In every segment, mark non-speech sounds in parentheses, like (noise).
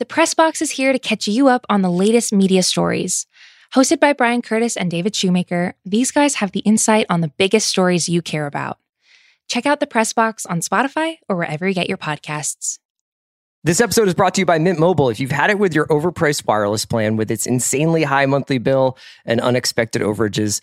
The Press Box is here to catch you up on the latest media stories. Hosted by Bryan Curtis and David Shoemaker, these guys have the insight on the biggest stories you care about. Check out the Press Box on Spotify or wherever you get your podcasts. This episode is brought to you by Mint Mobile. If you've had it with your overpriced wireless plan with its insanely high monthly bill and unexpected overages,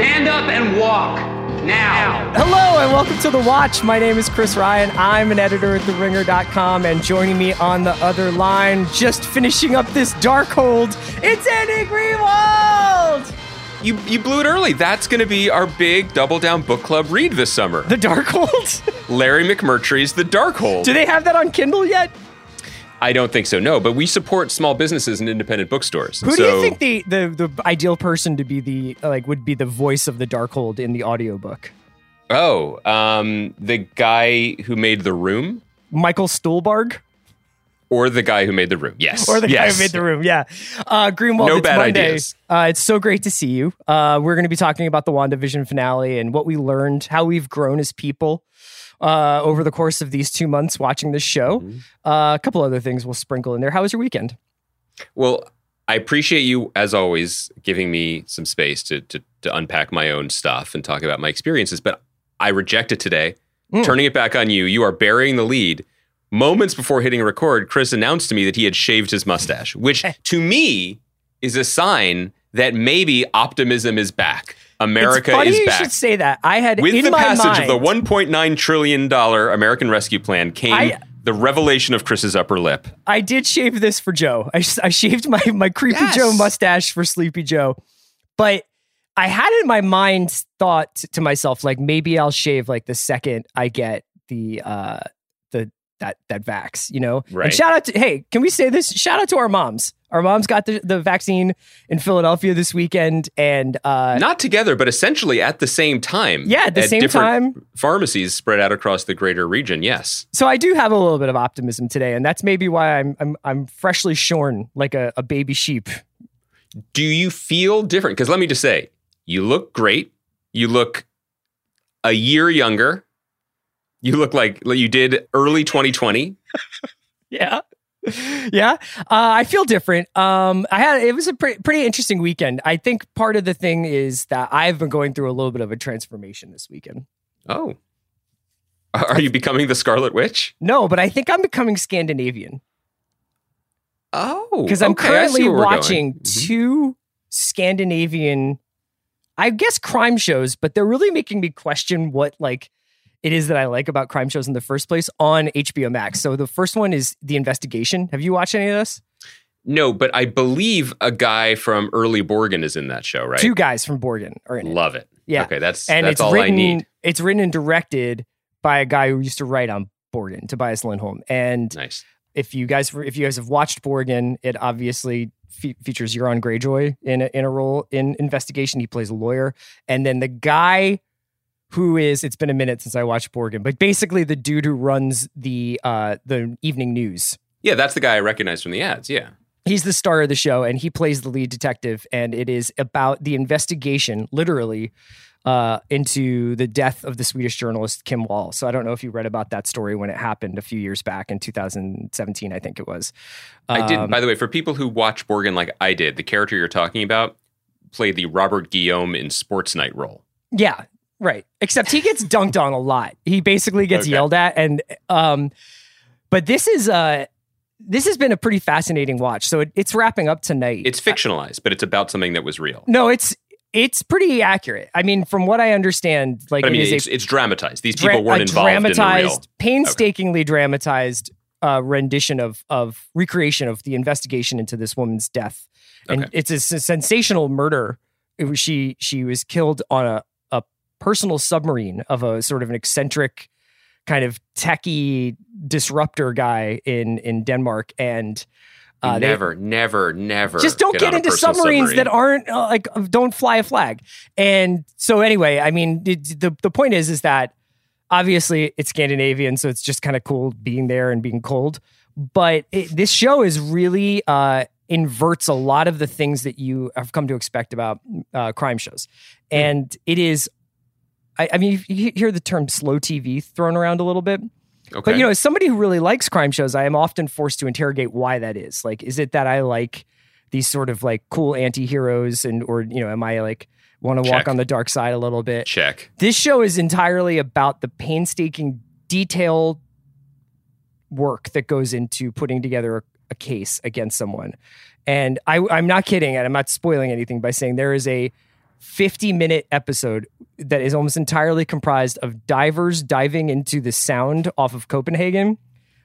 Stand up and walk now. Hello and welcome to The Watch. My name is Chris Ryan. I'm an editor at TheRinger.com, and joining me on the other line, just finishing up this dark hold, it's Andy Greenwald! You, you blew it early. That's going to be our big Double Down Book Club read this summer. The dark hold? Larry McMurtry's The Darkhold. Do they have that on Kindle yet? I don't think so, no. But we support small businesses and independent bookstores. Who so, do you think the, the the ideal person to be the like would be the voice of the Darkhold in the audiobook? Oh, um, the guy who made The Room? Michael Stuhlbarg? Or the guy who made The Room. Yes. Or the yes. guy who made the room, yeah. Uh, Greenwald, No it's bad Monday. ideas. Uh, it's so great to see you. Uh, we're going to be talking about the WandaVision finale and what we learned, how we've grown as people uh, over the course of these two months watching this show. Mm-hmm. Uh, a couple other things we'll sprinkle in there. How was your weekend? Well, I appreciate you, as always, giving me some space to, to, to unpack my own stuff and talk about my experiences. But I reject it today. Mm. Turning it back on you. You are burying the lead. Moments before hitting record, Chris announced to me that he had shaved his mustache, which (laughs) to me is a sign that maybe optimism is back. America it's funny is you back. should say that. I had With in the my passage mind, of the $1.9 trillion American Rescue Plan came I- the revelation of Chris's upper lip. I did shave this for Joe. I, I shaved my my creepy Yes. Joe mustache for Sleepy Joe, but I had in my mind thought to myself like maybe I'll shave like the second I get the uh the that that vax, you know. Right. And shout out to hey, can we say this? Shout out to our moms. Our moms got the, the vaccine in Philadelphia this weekend, and uh, Not together, but essentially at the same time. Yeah, at the same different time. Pharmacies spread out across the greater region. Yes. so I do have a little bit of optimism today, and that's maybe why I'm I'm I'm freshly shorn like a, a baby sheep. Do you feel different? Because let me just say, you look great. You look a year younger. You look like you did early 2020. (laughs) Yeah. Yeah, uh, I feel different. Um, I had it was a pre- pretty interesting weekend. I think part of the thing is that I've been going through a little bit of a transformation this weekend. Oh. Are you becoming the Scarlet Witch? No, but I think I'm becoming Scandinavian Oh. because I'm okay, currently where we're going. watching Mhm. two Scandinavian, I guess, crime shows, but they're really making me question what like it is that I like about crime shows in the first place on HBO Max. So the first one is The Investigation. Have you watched any of this? No, but I believe a guy from Early Borgen is in that show, right? Two guys from Borgen are in it. Love it. Yeah. Okay, that's and that's it's all written. I need. It's written and directed by a guy who used to write on Borgen, Tobias Lindholm. And Nice. if you guys, if you guys have watched Borgen, it obviously fe- features Euron Greyjoy in a, in a role in investigation. He plays a lawyer, and then the guy who is. It's been a minute since I watched Borgen, but basically the dude who runs the uh the evening news. Yeah, that's the guy I recognize from the ads. Yeah. He's the star of the show, and he plays the lead detective, and it is about the investigation, literally, uh, into the death of the Swedish journalist Kim Wall. So I don't know if you read about that story when it happened a few years back in 2017, I think it was. I did. Um, By the way, for people who watch Borgen like I did, the character you're talking about played the Robert Guillaume in Sports Night role. Yeah, right. Except he gets dunked on a lot. He basically gets Okay. yelled at, and um, but this is uh, this has been a pretty fascinating watch. So it, it's wrapping up tonight. It's fictionalized, but it's about something that was real. no, it's it's pretty accurate. I mean, from what I understand, like But I it mean, is a it's, it's dramatized. These dra- people weren't a involved in the real. dramatized, painstakingly dramatized uh, rendition of of recreation of the investigation into this woman's death, and Okay. it's a sensational murder. It was, she she was killed on a a personal submarine of a sort of an eccentric kind of techie disruptor guy in in Denmark, and uh, they- never, never, never. just don't get, a into submarines submarine. that aren't uh, like don't fly a flag. And so anyway, I mean, it, the the point is is that obviously it's Scandinavian, so it's just kind of cool being there and being cold. But it, this show is really uh, inverts a lot of the things that you have come to expect about uh, crime shows, and it is. I, I mean, you hear the term slow TV thrown around a little bit. Okay. But you know, as somebody who really likes crime shows, I am often forced to interrogate why that is. Like, is it that I like these sort of like cool anti-heroes and or you know, am I like want to walk on the dark side a little bit? check. This show is entirely about the painstaking detail work that goes into putting together a, a case against someone. And I, I'm not kidding, and I'm not spoiling anything by saying there is a 50 minute episode that is almost entirely comprised of divers diving into the sound off of Copenhagen,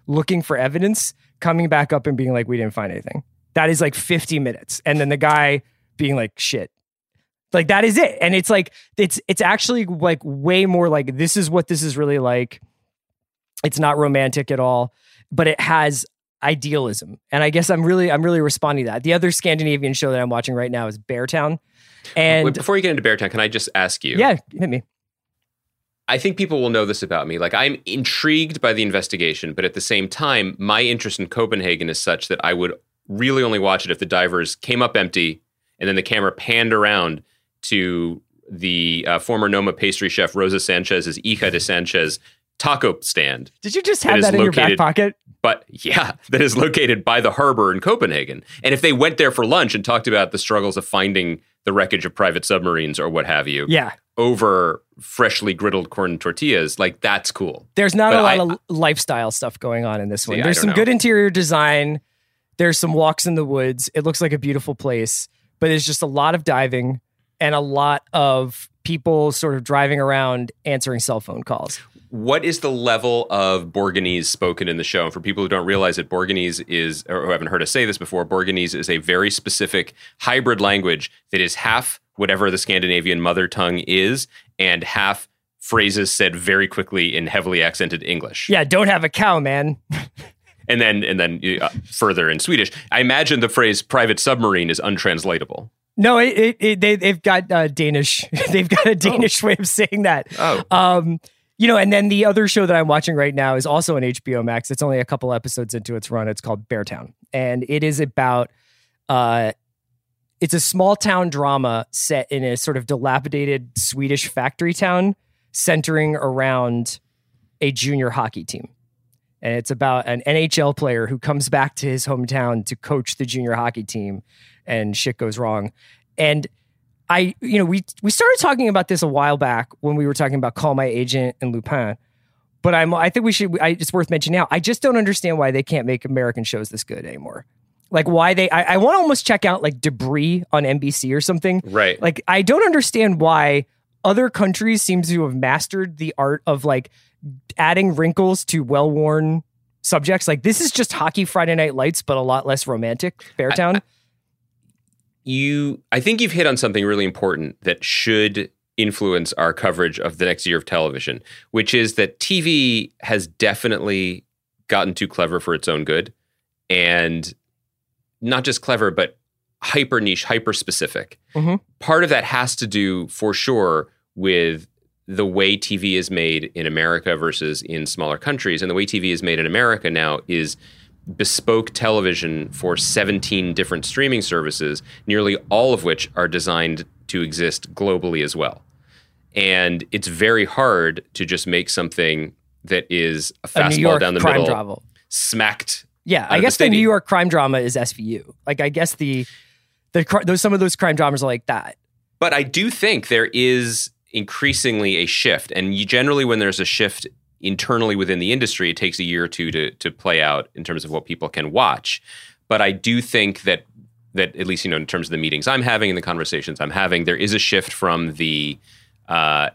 looking for evidence, coming back up and being like, we didn't find anything. That is like 50 minutes. And then the guy being like, shit. Like that is it. And it's like, it's it's actually like way more like this is what this is really like. It's not romantic at all, but it has idealism. And I guess I'm really I'm really responding to that. The other Scandinavian show that I'm watching right now is Beartown. And Wait, before you get into Beartown, can I just ask you? yeah, hit me. I think people will know this about me. Like, I'm intrigued by the investigation, but at the same time, my interest in Copenhagen is such that I would really only watch it if the divers came up empty and then the camera panned around to the uh, former Noma pastry chef Rosio Sanchez's Hija de Sanchez taco stand. Did you just have is that in your back pocket? But yeah, (laughs) that is located by the harbor in Copenhagen. And if they went there for lunch and talked about the struggles of finding the wreckage of private submarines or what have you Yeah. over freshly griddled corn tortillas, like that's cool. There's not But a lot I- of lifestyle stuff going on in this one. See, There's some know. good interior design. There's some walks in the woods. It looks like a beautiful place, but there's just a lot of diving and a lot of people sort of driving around answering cell phone calls. What is the level of Borganese spoken in the show? And for people who don't realize it, Borganese is, or who haven't heard us say this before, Borganese is a very specific hybrid language that is half whatever the Scandinavian mother tongue is and half phrases said very quickly in heavily accented English. Yeah, don't have a cow, man. (laughs) And then, and then uh, further in Swedish. I imagine the phrase private submarine is untranslatable. No, it, it, it they they've got uh, Danish. (laughs) they've got a Danish way of saying that. Oh. Um, you know, and then the other show that I'm watching right now is also on HBO Max. It's only a couple episodes into its run. It's called Beartown, and it is about uh, it's a small town drama set in a sort of dilapidated Swedish factory town, centering around a junior hockey team. And it's about an NHL player who comes back to his hometown to coach the junior hockey team, and shit goes wrong. And I, you know, we we started talking about this a while back when we were talking about Call My Agent and Lupin. But I'm, I think we should. I, it's worth mentioning now. I just don't understand why they can't make American shows this good anymore. Like why they? I, I want to almost check out like Debris on NBC or something. Right. Like I don't understand why other countries seem to have mastered the art of like adding wrinkles to well-worn subjects. Like this is just Hockey Friday Night Lights, but a lot less romantic. Beartown. You i think you've hit on something really important that should influence our coverage of the next year of television which is that tv has definitely gotten too clever for its own good. And not just clever but hyper niche hyper specific. Mhm. part of that has to do for sure with the way tv is made in america versus in smaller countries. And the way tv is made in america now is bespoke television for 17 different streaming services, nearly all of which are designed to exist globally as well. And it's very hard to just make something that is a fastball down the crime middle, drama. smacked. Yeah, I guess the the New. York crime drama is SVU. Like I guess the the those some of those crime dramas are like that. But I do think there is increasingly a shift. And you, generally, when there's a shift internally within the industry, it takes a year or two to to play out in terms of what people can watch. But I do think that that at least you know in terms of the meetings I'm having and the conversations I'm having, there is a shift from the uh,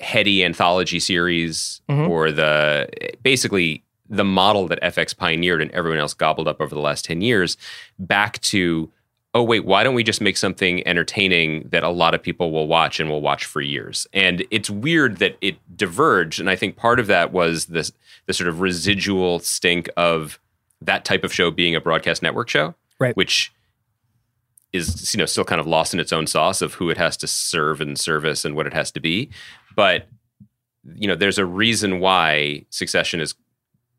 heady anthology series Mhm. or the basically the model that FX pioneered and everyone else gobbled up over the last 10 years back to oh wait why don't we just make something entertaining that a lot of people will watch and will watch for years? And it's weird that it diverged and i think part of that was this the sort of residual stink of that type of show being a broadcast network show Right. which is you know still kind of lost in its own sauce of who it has to serve and service and what it has to be. But you know there's a reason why succession is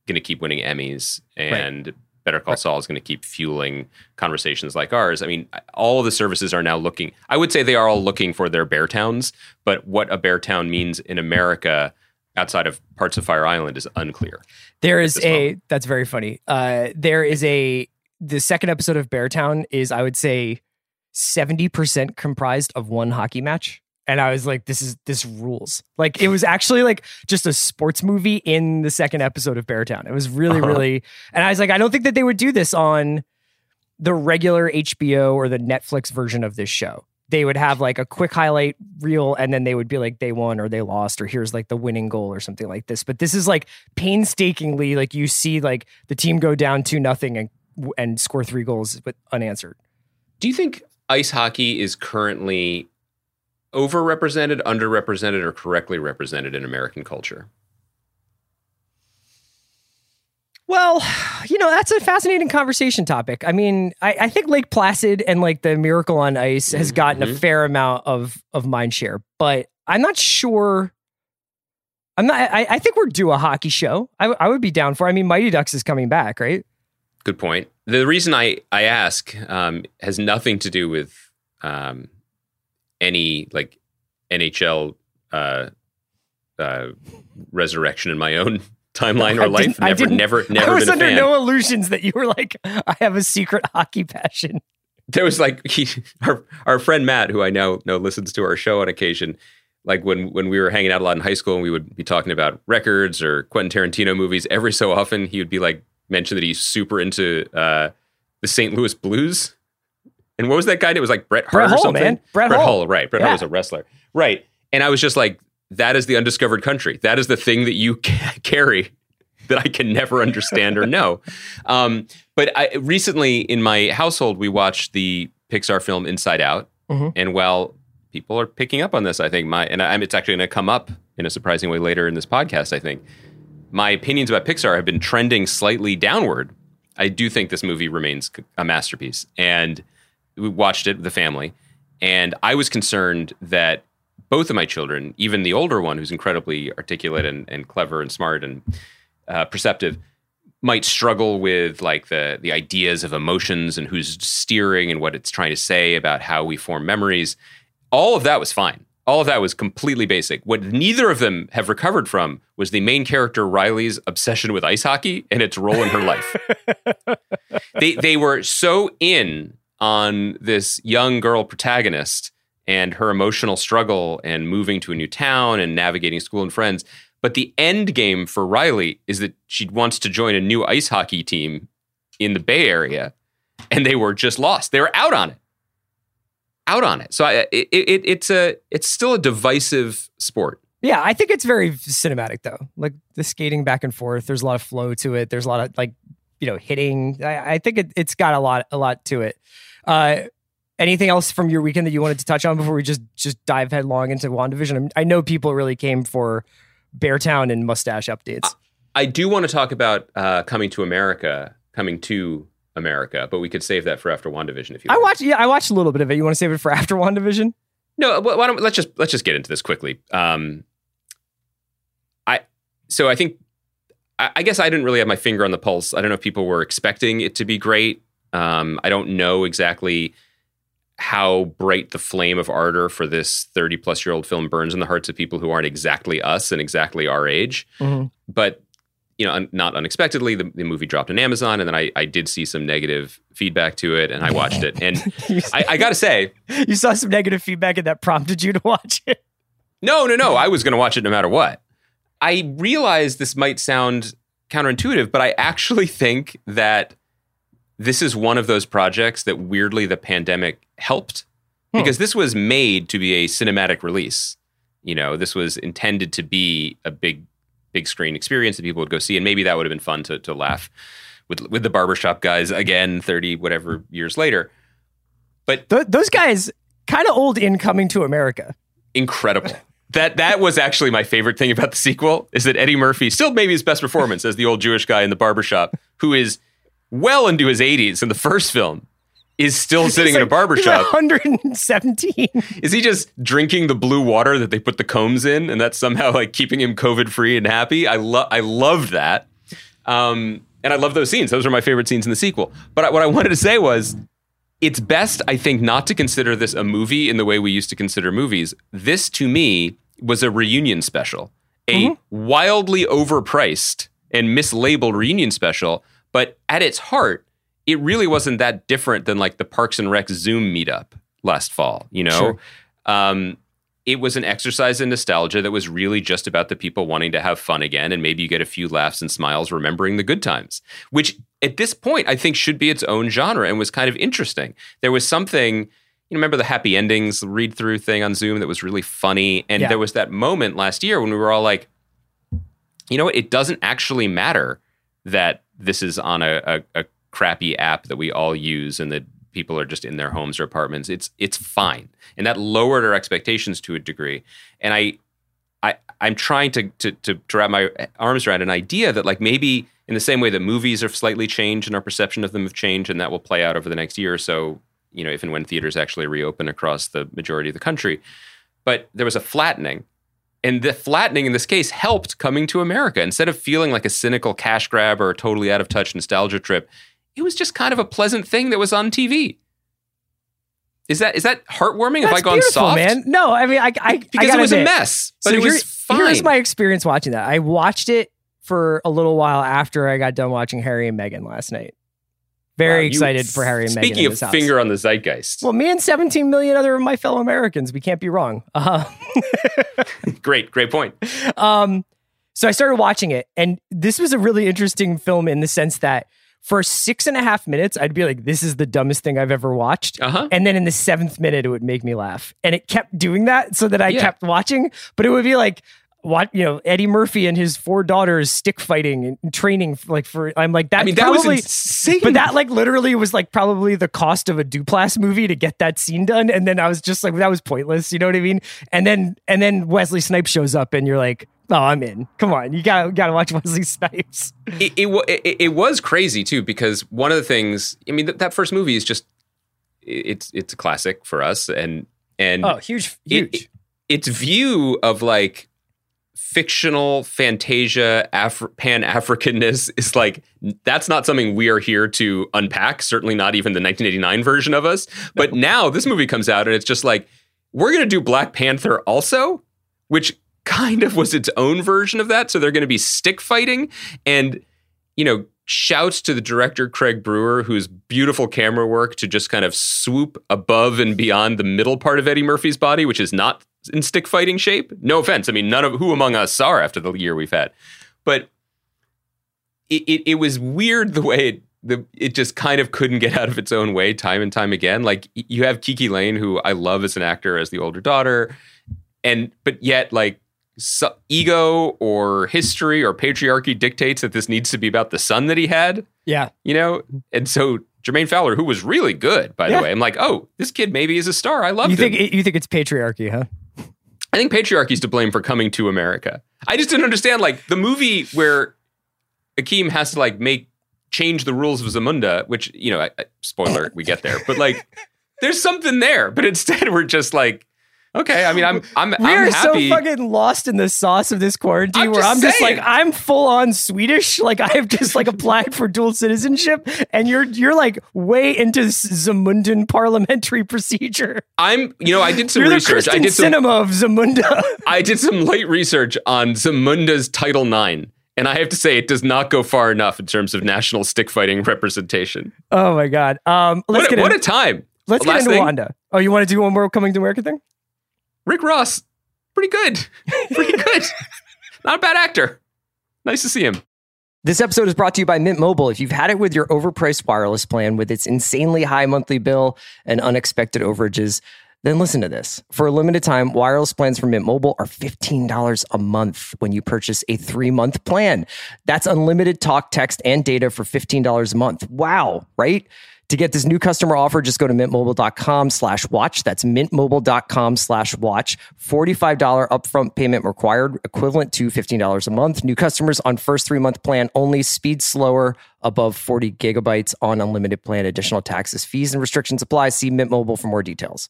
going to keep winning emmys and better call saul is going to keep fueling conversations like ours i mean all of the services are now looking i would say they are all looking for their bear towns but what a bear town means in america outside of parts of fire island is unclear There is a moment. that's very funny. Uh, there is a the second episode of Bear Town is I would say seventy percent comprised of one hockey match, and I was like, this is this rules. Like it was actually like just a sports movie in the second episode of Beartown. It was really Uh-huh. really, and I was like, I don't think that they would do this on the regular HBO or the Netflix version of this show. They would have like a quick highlight reel and then they would be like they won or they lost or here's like the winning goal or something like this. But this is like painstakingly like you see like the team go down two nothing and and score three goals but unanswered. Do you think ice hockey is currently overrepresented, underrepresented, or correctly represented in American culture? Well, you know, that's a fascinating conversation topic. I mean, I, I think Lake Placid and like the Miracle on Ice has gotten a Mhm. fair amount of of mind share, but I'm not sure. I'm not. I, I think we're due a hockey show. I, I would be down for. I mean, Mighty Ducks is coming back, right? Good point. The reason I I ask um, has nothing to do with um, any like NHL uh, uh, resurrection in my own (laughs) timeline I or life. didn't- Never, never, I never was been a under fan. no illusions that you were like, I have a secret hockey passion. there was like he, our our friend Matt, who I now know listens to our show on occasion. Like when when we were hanging out a lot in high school and we would be talking about records or Quentin Tarantino movies, every so often he would be like mention that he's super into uh, the St. Louis Blues. And what was that guy? It was like Bret Hart Bret or something. man. Bret Brett Hull. Hull, right? Bret Yeah. Hull was a wrestler, right? And I was just like, that is the undiscovered country. That is the thing that you (laughs) carry that I can never understand or know. (laughs) Um, but I, recently in my household, we watched the Pixar film Inside Out, Mhm. and while people are picking up on this, I think my and I, it's actually going to come up in a surprising way later in this podcast. I think my opinions about Pixar have been trending slightly downward. I do think this movie remains a masterpiece, and we watched it with the family, and I was concerned that both of my children, even the older one, who's incredibly articulate and, and clever and smart and uh, perceptive, might struggle with like the the ideas of emotions and who's steering and what it's trying to say about how we form memories. All of that was fine. All of that was completely basic. What neither of them have recovered from was the main character Riley's obsession with ice hockey and its role in her life. (laughs) they they were so in on this young girl protagonist and her emotional struggle and moving to a new town and navigating school and friends. But the end game for Riley is that she wants to join a new ice hockey team in the Bay Area, and they were just lost. They were out on it, out on it. So I, it, it, it's a it's still a divisive sport. Yeah, I think it's very cinematic though. Like the skating back and forth. There's a lot of flow to it. There's a lot of like you know hitting. I, I think it, it's got a lot a lot to it. Uh, anything else from your weekend that you wanted to touch on before we just just dive headlong into Wandavision? I know people really came for Beartown and mustache updates. I do want to talk about uh, coming to America, coming to America, but we could save that for after WandaVision if you. I want. watched. Yeah, I watched a little bit of it. You want to save it for after Wandavision? No, why don't let's just let's just get into this quickly. Um, I so I think I, I guess I didn't really have my finger on the pulse. I don't know if people were expecting it to be great. Um, I don't know exactly how bright the flame of ardor for this 30 plus year old film burns in the hearts of people who aren't exactly us and exactly our age. Mhm. But you know, un- not unexpectedly, the, the movie dropped on Amazon, and then I, I did see some negative feedback to it, and I watched it. And (laughs) I, I got to say, you saw some negative feedback and that prompted you to watch it. No, no, no. I was going to watch it no matter what. I realize this might sound counterintuitive, but I actually think that this is one of those projects that weirdly the pandemic helped Hmm. because this was made to be a cinematic release. You know, this was intended to be a big, big screen experience that people would go see, and maybe that would have been fun to to laugh with with the barbershop guys again, thirty whatever years later. But Th- those guys kind of old in coming to America. incredible. That that was actually my favorite thing about the sequel is that Eddie Murphy still maybe his best performance as the old Jewish guy in the barbershop who is well into his 80s in the first film is still sitting in a barbershop. 117. Is he just drinking the blue water that they put the combs in and that's somehow like keeping him covid free and happy? I love I love that. Um and I love those scenes. Those are my favorite scenes in the sequel. But I- what I wanted to say was it's best, I think, not to consider this a movie in the way we used to consider movies. This, to me, was a reunion special, a wildly overpriced and mislabeled reunion special. But at its heart, it really wasn't that different than like the Parks and Rec Zoom meetup last fall. You know, Sure. um, it was an exercise in nostalgia that was really just about the people wanting to have fun again, and maybe you get a few laughs and smiles remembering the good times, which at this point I think should be its own genre and was kind of interesting. There was something. You remember the happy endings read through thing on Zoom that was really funny, and Yeah. there was that moment last year when we were all like, you know what? It doesn't actually matter that this is on a, a, a crappy app that we all use and that people are just in their homes or apartments. It's it's fine, and that lowered our expectations to a degree. And I, I I'm trying to to to, to wrap my arms around an idea that like maybe in the same way that movies have slightly changed and our perception of them have changed, and that will play out over the next year or so. You know, if and when theaters actually reopen across the majority of the country, but there was a flattening and the flattening in this case helped coming to America. Instead of feeling like a cynical cash grab or a totally out of touch nostalgia trip, it was just kind of a pleasant thing that was on TV. Is that is that heartwarming? Have I That's gone soft? man. No, I mean, I, I Because I it was a mess, but so it was fine. Here's my experience watching that. I watched it for a little while after I got done watching Harry and Meghan last night. Very Wow, you- excited for Harry and Meghan. Speaking of house. finger on the zeitgeist, Well, me and 17 million other of my fellow Americans, we can't be wrong. Uh, (laughs) great, great point. um, so I started watching it, and this was a really interesting film in the sense that for six and a half minutes, I'd be like, "This is the dumbest thing I've ever watched," Uh huh. and then in the seventh minute, it would make me laugh, and it kept doing that, so that I Yeah. kept watching. But it would be like. What you know, Eddie Murphy and his four daughters stick fighting and training like for. I'm like that. I mean, that probably, was insane. but that like literally was like probably the cost of a Duplass movie to get that scene done. And then I was just like, that was pointless. You know what I mean? And then and then Wesley Snipes shows up, and you're like, oh, I'm in. Come on, you gotta gotta watch (laughs) Wesley Snipes. it, it, it, it was crazy too because one of the things I mean th- that first movie is just it's it's a classic for us and and Oh, huge, it- huge. its view of like fictional fantasia Af- pan africanness (laughs) is like that's not something we are here to unpack certainly not even the 1989 version of us. But now this movie comes out and it's just like we're going to do black panther also which kind of was its own version of that. So they're going to be stick fighting and you know shouts to the director Craig Brewer whose beautiful camera work to just kind of swoop above and beyond the middle part of Eddie Murphy's body which is not in stick fighting shape? No offense. I mean none of who among us are after the year we've had? But it, it, it was weird the way it, the, it just kind of couldn't get out of its own way time and time again. Like you have KiKi Layne who I love as an actor as the older daughter and but yet like so, ego or history or patriarchy dictates that this needs to be about the son that he had. Yeah, you know? And so Jermaine Fowler who was really good by Yeah. the way I'm like oh this kid maybe is a star. I love you him. think you think it's patriarchy, huh? I think patriarchy's to blame for coming to America. I just didn't understand like the movie where Akeem has to like make change the rules of Zamunda, which you know, I, I, spoiler, we get there, but like there's something there. But instead, we're just like, okay. I mean, I'm I'm We I'm are so fucking lost in the sauce of this quarantine I'm where just I'm just saying. like I'm full on Swedish, like I have just like applied for dual citizenship, and you're you're like way into Zamundan parliamentary procedure. I'm you know, I did some You're research. I did some cinema of Zamunda. (laughs) I did some late research on Zamunda's Title IX. And I have to say, it does not go far enough in terms of national stick fighting representation. oh my god. Um, let's What, a- get what a time! let's get into thing. Wanda. Oh, you want to do one more coming to America thing? Rick Ross, pretty good. (laughs) Pretty good. Not a bad actor. Nice to see him. This episode is brought to you by Mint Mobile. If you've had it with your overpriced wireless plan with its insanely high monthly bill and unexpected overages, then listen to this. For a limited time, wireless plans from Mint Mobile are $15 a month when you purchase a three month plan. That's unlimited talk, text, and data for $15 a month. Wow, right? To get this new customer offer, just go to mintmobile.com slash watch. That's mintmobile.com slash watch. $45 upfront payment required, equivalent to $15 a month. New customers on first three month plan only. Speed slower above 40 gigabytes on unlimited plan. Additional taxes, fees, and restrictions apply. See Mint Mobile for more details.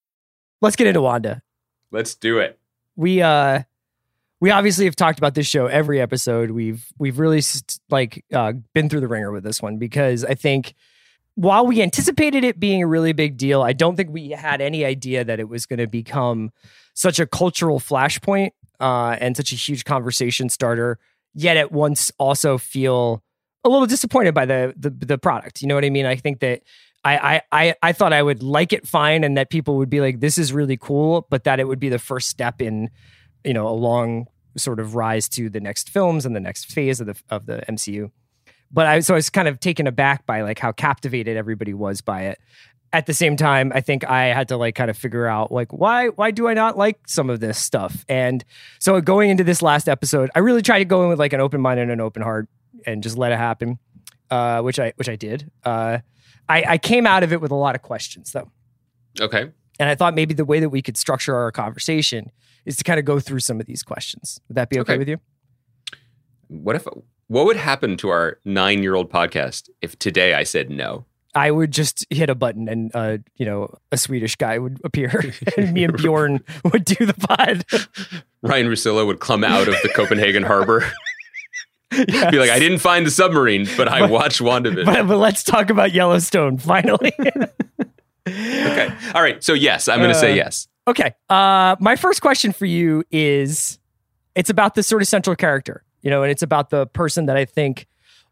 Let's get into Wanda. Let's do it. We uh we obviously have talked about this show every episode. We've we've really like uh, been through the ringer with this one because I think while we anticipated it being a really big deal, I don't think we had any idea that it was going to become such a cultural flashpoint uh, and such a huge conversation starter. Yet at once also feel a little disappointed by the, the the product. You know what I mean? I think that I, I I thought I would like it fine and that people would be like, this is really cool, but that it would be the first step in, you know, a long sort of rise to the next films and the next phase of the of the MCU. But I so I was kind of taken aback by like how captivated everybody was by it. At the same time, I think I had to like kind of figure out like why why do I not like some of this stuff? And so going into this last episode, I really tried to go in with like an open mind and an open heart and just let it happen, uh, which I which I did. Uh, I, I came out of it with a lot of questions though. Okay. And I thought maybe the way that we could structure our conversation is to kind of go through some of these questions. Would that be okay, Okay. with you? What if what would happen to our nine year old podcast if today I said no? I would just hit a button and uh, you know, a Swedish guy would appear (laughs) and me and Bjorn would do the pod. (laughs) Ryen Russillo would come out of the Copenhagen harbor. (laughs) Be like, I didn't find the submarine, but I watched WandaVision. But, but let's talk about Yellowstone (laughs) finally. okay. All right. So yes, I'm going to say Uh, yes. Okay. Uh, my first question for you is it's about this sort of central character, you know, and it's about the person that I think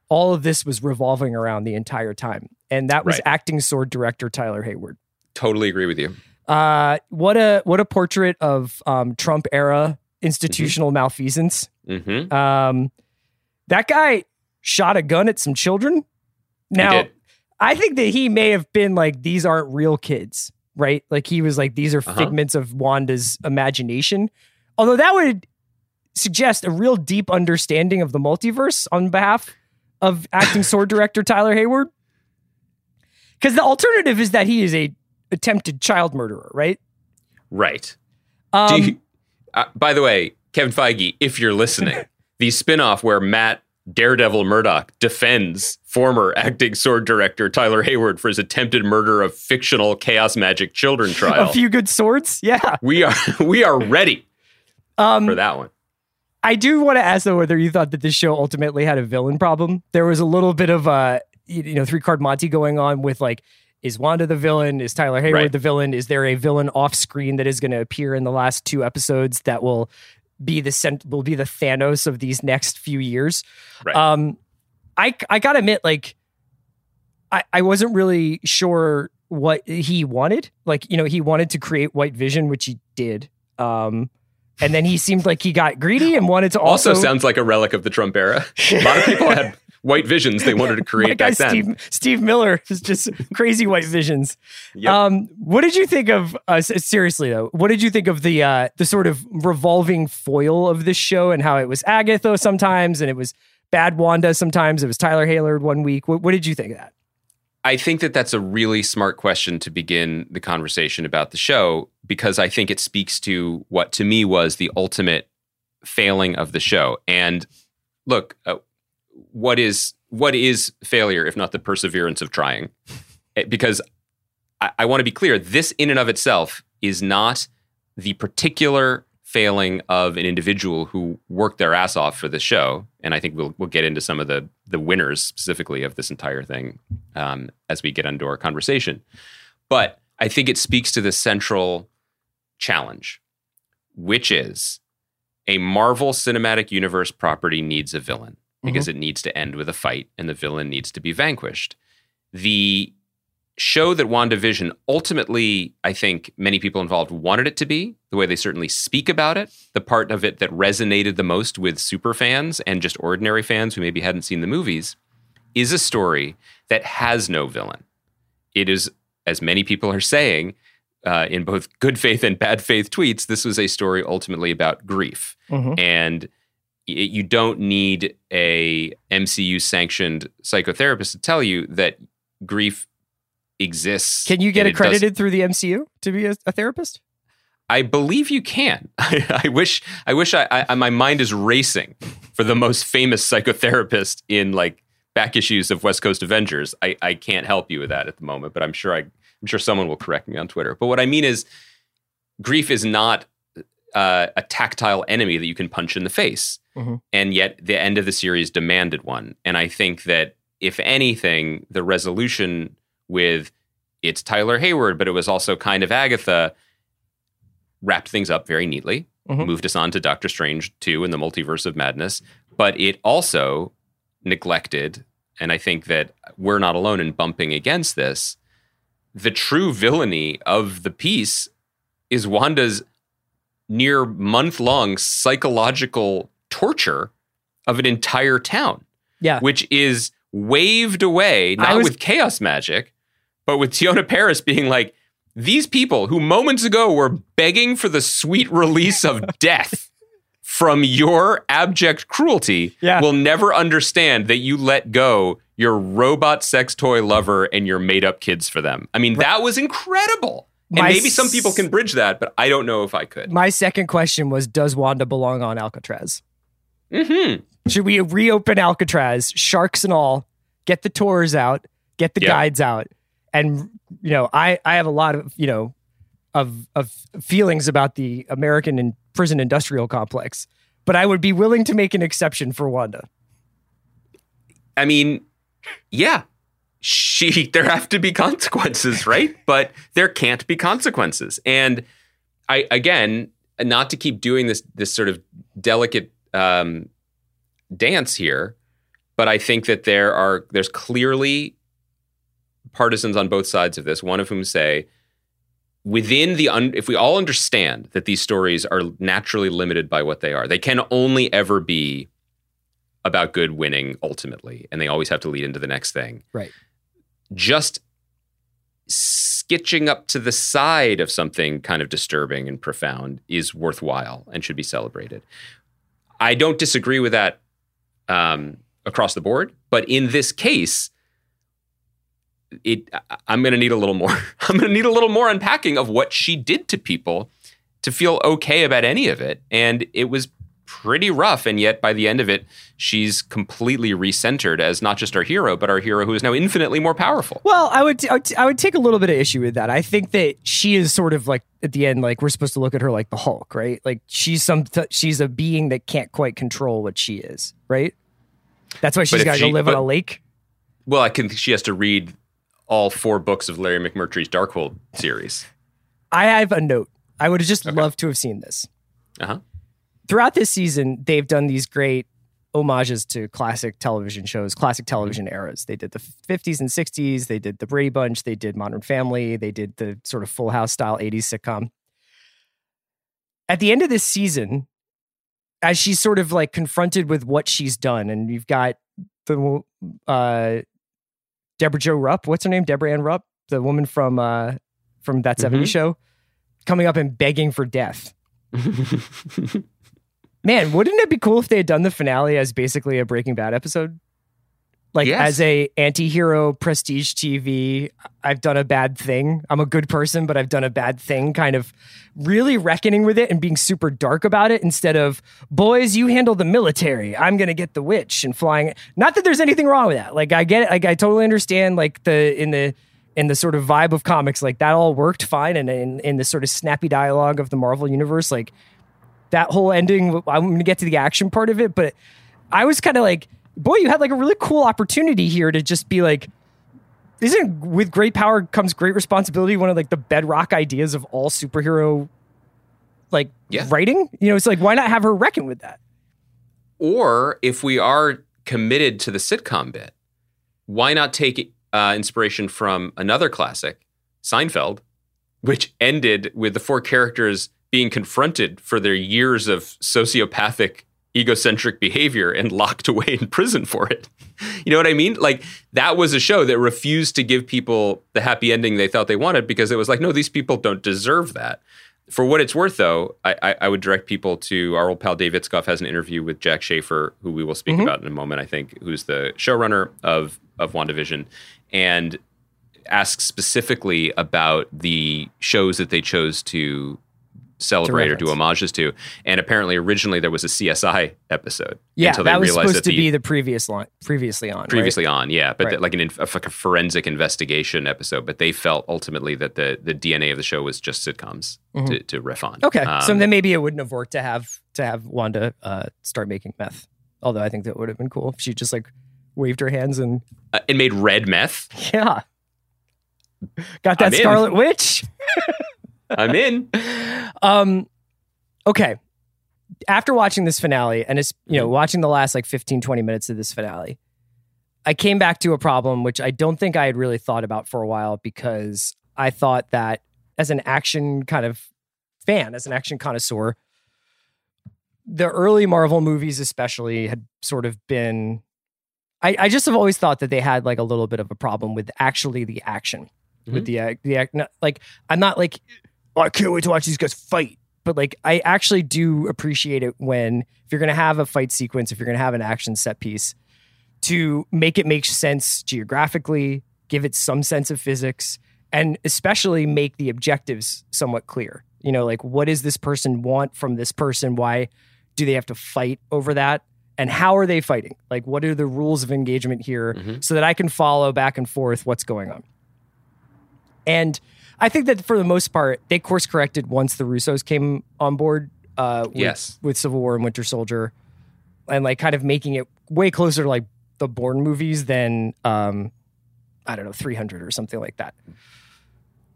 all of this was revolving around the entire time. And that was Right. acting sword director Tyler Hayward. Totally agree with you. Uh, what a what a portrait of um, Trump era institutional malfeasance. hmm Um, that guy shot a gun at some children. Now. I think that he may have been like, these aren't real kids, right? Like he was like, these are Uh-huh. figments of Wanda's imagination. Although that would suggest a real deep understanding of the multiverse on behalf of acting sword (laughs) director Tyler Hayward. Because the alternative is that he is a attempted child murderer, right? Right. Um, Do you, uh, by the way, Kevin Feige, if you're listening, (laughs) the spinoff where Matt Daredevil Murdock defends former acting sword director Tyler Hayward for his attempted murder of fictional chaos magic children (laughs) trial. a few good swords, yeah. we are (laughs) we are ready Um, for that one. I do want to ask though whether you thought that this show ultimately had a villain problem. There was a little bit of uh you you know three card Monty going on with like is Wanda the villain? Is Tyler Hayward Right. the villain? Is there a villain off screen that is going to appear in the last two episodes that will be the cent- will be the Thanos of these next few years? Right. Um, I I gotta admit, like, I I wasn't really sure what he wanted. Like, you know, he wanted to create White Vision, which he did. Um, and then he seemed like he got greedy and wanted to (laughs) Also, also, sounds like a relic of the Trump era. A lot of people (laughs) had white visions they wanted to (laughs) create back then. Steve, Steve Miller is just (laughs) crazy white visions. Yep. Um, what did you think of? Uh, seriously though, what did you think of the uh, the sort of revolving foil of this show and how it was Agatha sometimes and it was bad Wanda sometimes. It was Tyler Hayward one week. What, what did you think of that? I think that that's a really smart question to begin the conversation about the show because I think it speaks to what to me was the ultimate failing of the show. And look, uh, what is what is failure if not the perseverance of trying? Eh, Because I, I want to be clear, this in and of itself is not the particular failing of an individual who worked their ass off for the show. And I think we'll we'll get into some of the the winners specifically of this entire thing um, as we get into our conversation. But I think it speaks to the central challenge, which is a Marvel Cinematic Universe property needs a villain because it needs to end with a fight and the villain needs to be vanquished. The show that WandaVision ultimately, I think many people involved wanted it to be, the way they certainly speak about it, the part of it that resonated the most with super fans and just ordinary fans who maybe hadn't seen the movies, is a story that has no villain. It is, as many people are saying, uh, in both good faith and bad faith tweets, this was a story ultimately about grief. And y- you don't need a MCU sanctioned psychotherapist to tell you that grief exists. Can you get accredited through the MCU to be a, a therapist? I believe you can. (laughs) I, wish. I wish. I, I. My mind is racing for the most famous psychotherapist in like back issues of West Coast Avengers. I, I can't help you with that at the moment, but I'm sure I. I'm sure someone will correct me on Twitter. But what I mean is, grief is not uh, a tactile enemy that you can punch in the face, Mhm. and yet the end of the series demanded one. And I think that if anything, the resolution with it's Tyler Hayward, but it was also kind of Agatha wrapped things up very neatly, Mhm. moved us on to Doctor Strange 2 and the Multiverse of Madness, but it also neglected, and I think that we're not alone in bumping against this, the true villainy of the piece is Wanda's near month long psychological torture of an entire town, Yeah. which is waved away, not was- with chaos magic, but with Teyonah Parris being like, these people who moments ago were begging for the sweet release of (laughs) death from your abject cruelty Yeah. will never understand that you let go your robot sex toy lover and your made up kids for them. I mean, that was incredible. And My maybe some people can bridge that, but I don't know if I could. My second question was Does Wanda belong on Alcatraz? Hmm Should we reopen Alcatraz, sharks and all, get the tours out, get the guides out? And, you know, I, I have a lot of, you know, of, of feelings about the American and prison industrial complex, but I would be willing to make an exception for Wanda. I mean, yeah, she (laughs) there have to be consequences, right? but there can't be consequences. And I again, not to keep doing this this sort of delicate um, dance here, but I think that there are there's clearly partisans on both sides of this. One of whom say within the un- if we all understand that these stories are naturally limited by what they are, they can only ever be about good winning ultimately, and they always have to lead into the next thing. Right. Just skitching up to the side of something kind of disturbing and profound is worthwhile and should be celebrated. I don't disagree with that um, across the board, but in this case, it I'm going to need a little more. (laughs) I'm going to need a little more unpacking of what she did to people to feel okay about any of it, and it was pretty rough. And yet, by the end of it, she's completely recentered as not just our hero, but our hero who is now infinitely more powerful. Well, I would, I would I would take a little bit of issue with that. I think that she is sort of like at the end, like we're supposed to look at her like the Hulk, right? Like she's some she's a being that can't quite control what she is, right? That's why she's got to go she- live on a lake. Well, I can. She has to read all four books of Larry McMurtry's Darkhold series. I have a note. I would have just loved to have seen this. Uh huh. Throughout this season, they've done these great homages to classic television shows, classic television eras. They did the 50s and 60s, they did the Brady Bunch, they did Modern Family, they did the sort of Full House style 80s sitcom. At the end of this season, as she's sort of like confronted with what she's done, and you've got the uh, Debra Jo Rupp. What's her name? Deborah Ann Rupp, the woman from uh, from that 70s Mhm. show, coming up and begging for death. (laughs) Man, wouldn't it be cool if they had done the finale as basically a Breaking Bad episode? Like Yes. as a anti-hero prestige TV, I've done a bad thing. I'm a good person, but I've done a bad thing, kind of really reckoning with it and being super dark about it instead of boys, you handle the military. I'm gonna get the witch and flying. Not that there's anything wrong with that. Like I get it, like I totally understand like the in the in the sort of vibe of comics, like that all worked fine and in, in the sort of snappy dialogue of the Marvel universe, like that whole ending i'm going to get to the action part of it but i was kind of like boy you had like a really cool opportunity here to just be like isn't with great power comes great responsibility one of like the bedrock ideas of all superhero like Yeah. writing you know it's like why not have her reckon with that Or if we are committed to the sitcom bit, why not take uh, inspiration from another classic, Seinfeld, which ended with the four characters being confronted for their years of sociopathic, egocentric behavior and locked (laughs) away in prison for it. You know what I mean? Like that was a show that refused to give people the happy ending they thought they wanted because it was like, no, these people don't deserve that. For what it's worth, though, I, I, I would direct people to our old pal Dave Itzkoff has an interview with Jac Schaeffer, who we will speak mm-hmm. about in a moment, I think, who's the showrunner of of WandaVision, and asks specifically about the shows that they chose to celebrate or do homages to. And apparently, originally there was a CSI episode. yeah until they that was realized supposed that to be the previous line previously on right? previously on, yeah, but Right. the- like an like a forensic investigation episode. But they felt ultimately that the the DNA of the show was just sitcoms to, to riff on. Mm-hmm. okay so Um, then maybe it wouldn't have worked to have to have wanda uh, start making meth although i think that would have been cool if she just like waved her hands and uh, it made red meth. Yeah. Got that I'm in. Scarlet Witch. I'm in. (laughs) Um okay. After watching this finale and it's you know Mm-hmm. watching the last like 15 20 minutes of this finale, I came back to a problem which I don't think I had really thought about for a while because I thought that as an action kind of fan, as an action connoisseur, the early Marvel movies especially had sort of been I, I just have always thought that they had like a little bit of a problem with actually the action with the uh, the act not, like I'm not like oh, I can't wait to watch these guys fight. But like I actually do appreciate it when if you're gonna have a fight sequence if you're gonna have an action set piece to make it make sense geographically give it some sense of physics and especially make the objectives somewhat clear. You know like what does this person want from this person? Why do they have to fight over that? And how are they fighting? Like what are the rules of engagement here mm-hmm. so that i can follow back and forth what's going on? And i think that for the most part they course corrected once the russos came on board uh with, Yes. with civil war and winter soldier and like kind of making it way closer to like the Bourne movies than um I don't know 300 or something like that.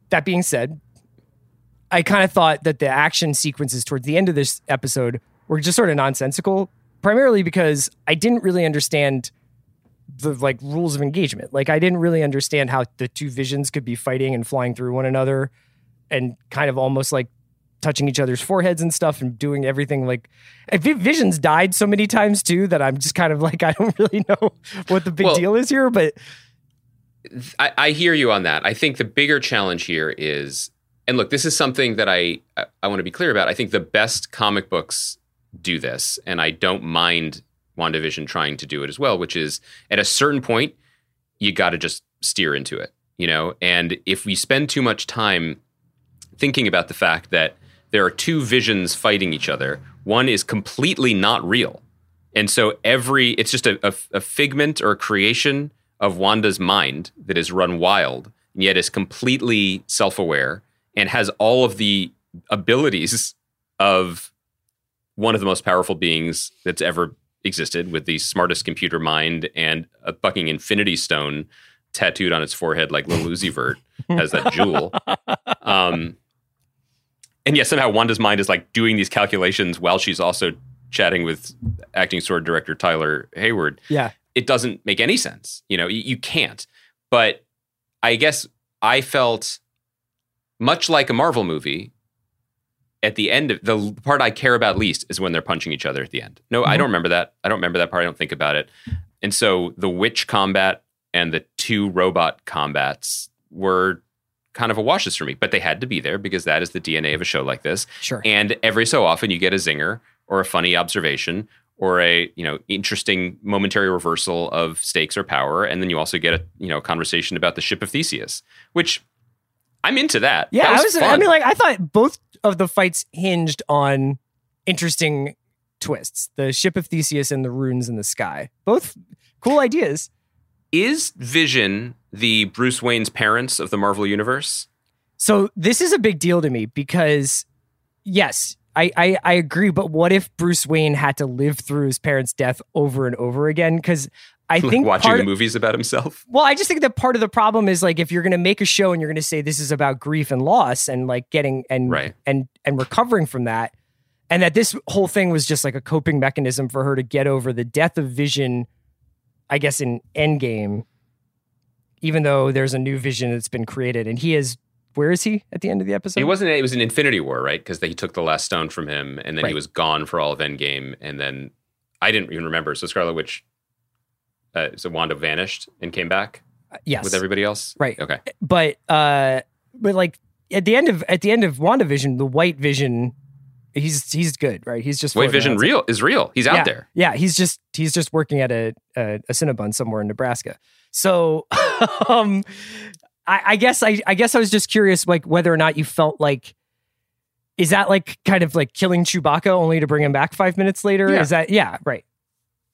That being said, I kind of thought that the action sequences towards the end of this episode were just sort of nonsensical, primarily because I didn't really understand the like rules of engagement. Like I didn't really understand how the two visions could be fighting and flying through one another and kind of almost like touching each other's foreheads and stuff and doing everything like visions died so many times too that i'm just kind of like (laughs) i don't really know what the big Well- deal is here but I, I hear you on that. I think the bigger challenge here is, and look, this is something that I, I want to be clear about. I think the best comic books do this, and I don't mind WandaVision trying to do it as well. Which is at a certain point, you got to just steer into it, you know. And if we spend too much time thinking about the fact that there are two visions fighting each other, one is completely not real, and so every it's just a, a, a figment or a creation of Wanda's mind that is run wild, and yet is completely self-aware and has all of the abilities of one of the most powerful beings that's ever existed, with the smartest computer mind and a fucking Infinity Stone tattooed on its forehead, like Lil Uzi Vert has that jewel. (laughs) Um, and yet somehow Wanda's mind is like doing these calculations while she's also chatting with acting sword director Tyler Hayward yeah it doesn't make any sense. You know, you, you can't. But I guess I felt much like a Marvel movie. At the end of the part I care about least is when they're punching each other at the end. No, I don't mm-hmm. remember that. I don't remember that part. I don't think about it. and so the witch combat and the two robot combats were kind of a washes for me, but they had to be there because that is the DNA of a show like this. Sure. And every so often you get a zinger or a funny observation or a you know interesting momentary reversal of stakes or power, and then you also get a you know conversation about the ship of Theseus, which I'm into that. Yeah, That I was was. I mean, like I thought both of the fights hinged on interesting twists: the ship of Theseus and the runes in the sky. Both cool ideas. is Vision the Bruce Wayne's parents of the Marvel universe? So this is a big deal to me because, yes, I, I I agree. But what if Bruce Wayne had to live through his parents' death over and over again? Because I Like think watching part, movies about himself. Well, I just think that part of the problem is like if you're going to make a show and you're going to say this is about grief and loss and like getting and Right. and and recovering from that, and that this whole thing was just like a coping mechanism for her to get over the death of Vision, I guess in Endgame. Even though there's a new Vision that's been created, and he is where is he at the end of the episode? It wasn't. It was an Infinity War, right? Because he took the last stone from him, and then he was gone for all of Endgame, and then I didn't even remember. So Scarlet Witch, uh, so Wanda vanished and came back yes, with everybody else. Right. Okay. but uh, but like at the end of at the end of WandaVision, the White Vision, he's he's good, right? He's just White Vision real is real. He's out yeah, there. Yeah, he's just he's just working at a a, a Cinnabon somewhere in Nebraska. So, (laughs) um, I, I guess I I guess I was just curious, like whether or not you felt like. Is that like kind of like killing Chewbacca only to bring him back five minutes later? Yeah. Is that yeah, right?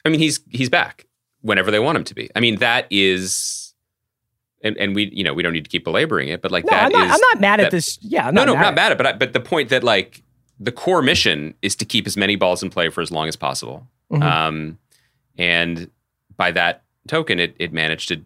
I mean, he's he's back whenever they want him to be. I mean, that is, and, and we you know we don't need to keep belaboring it, but like No, that I'm not. is- I'm not mad at this. Yeah, I'm no, no, mad not mad at it, but I, but the point that like the core mission is to keep as many balls in play for as long as possible, Mhm. um, and by that token, it it managed to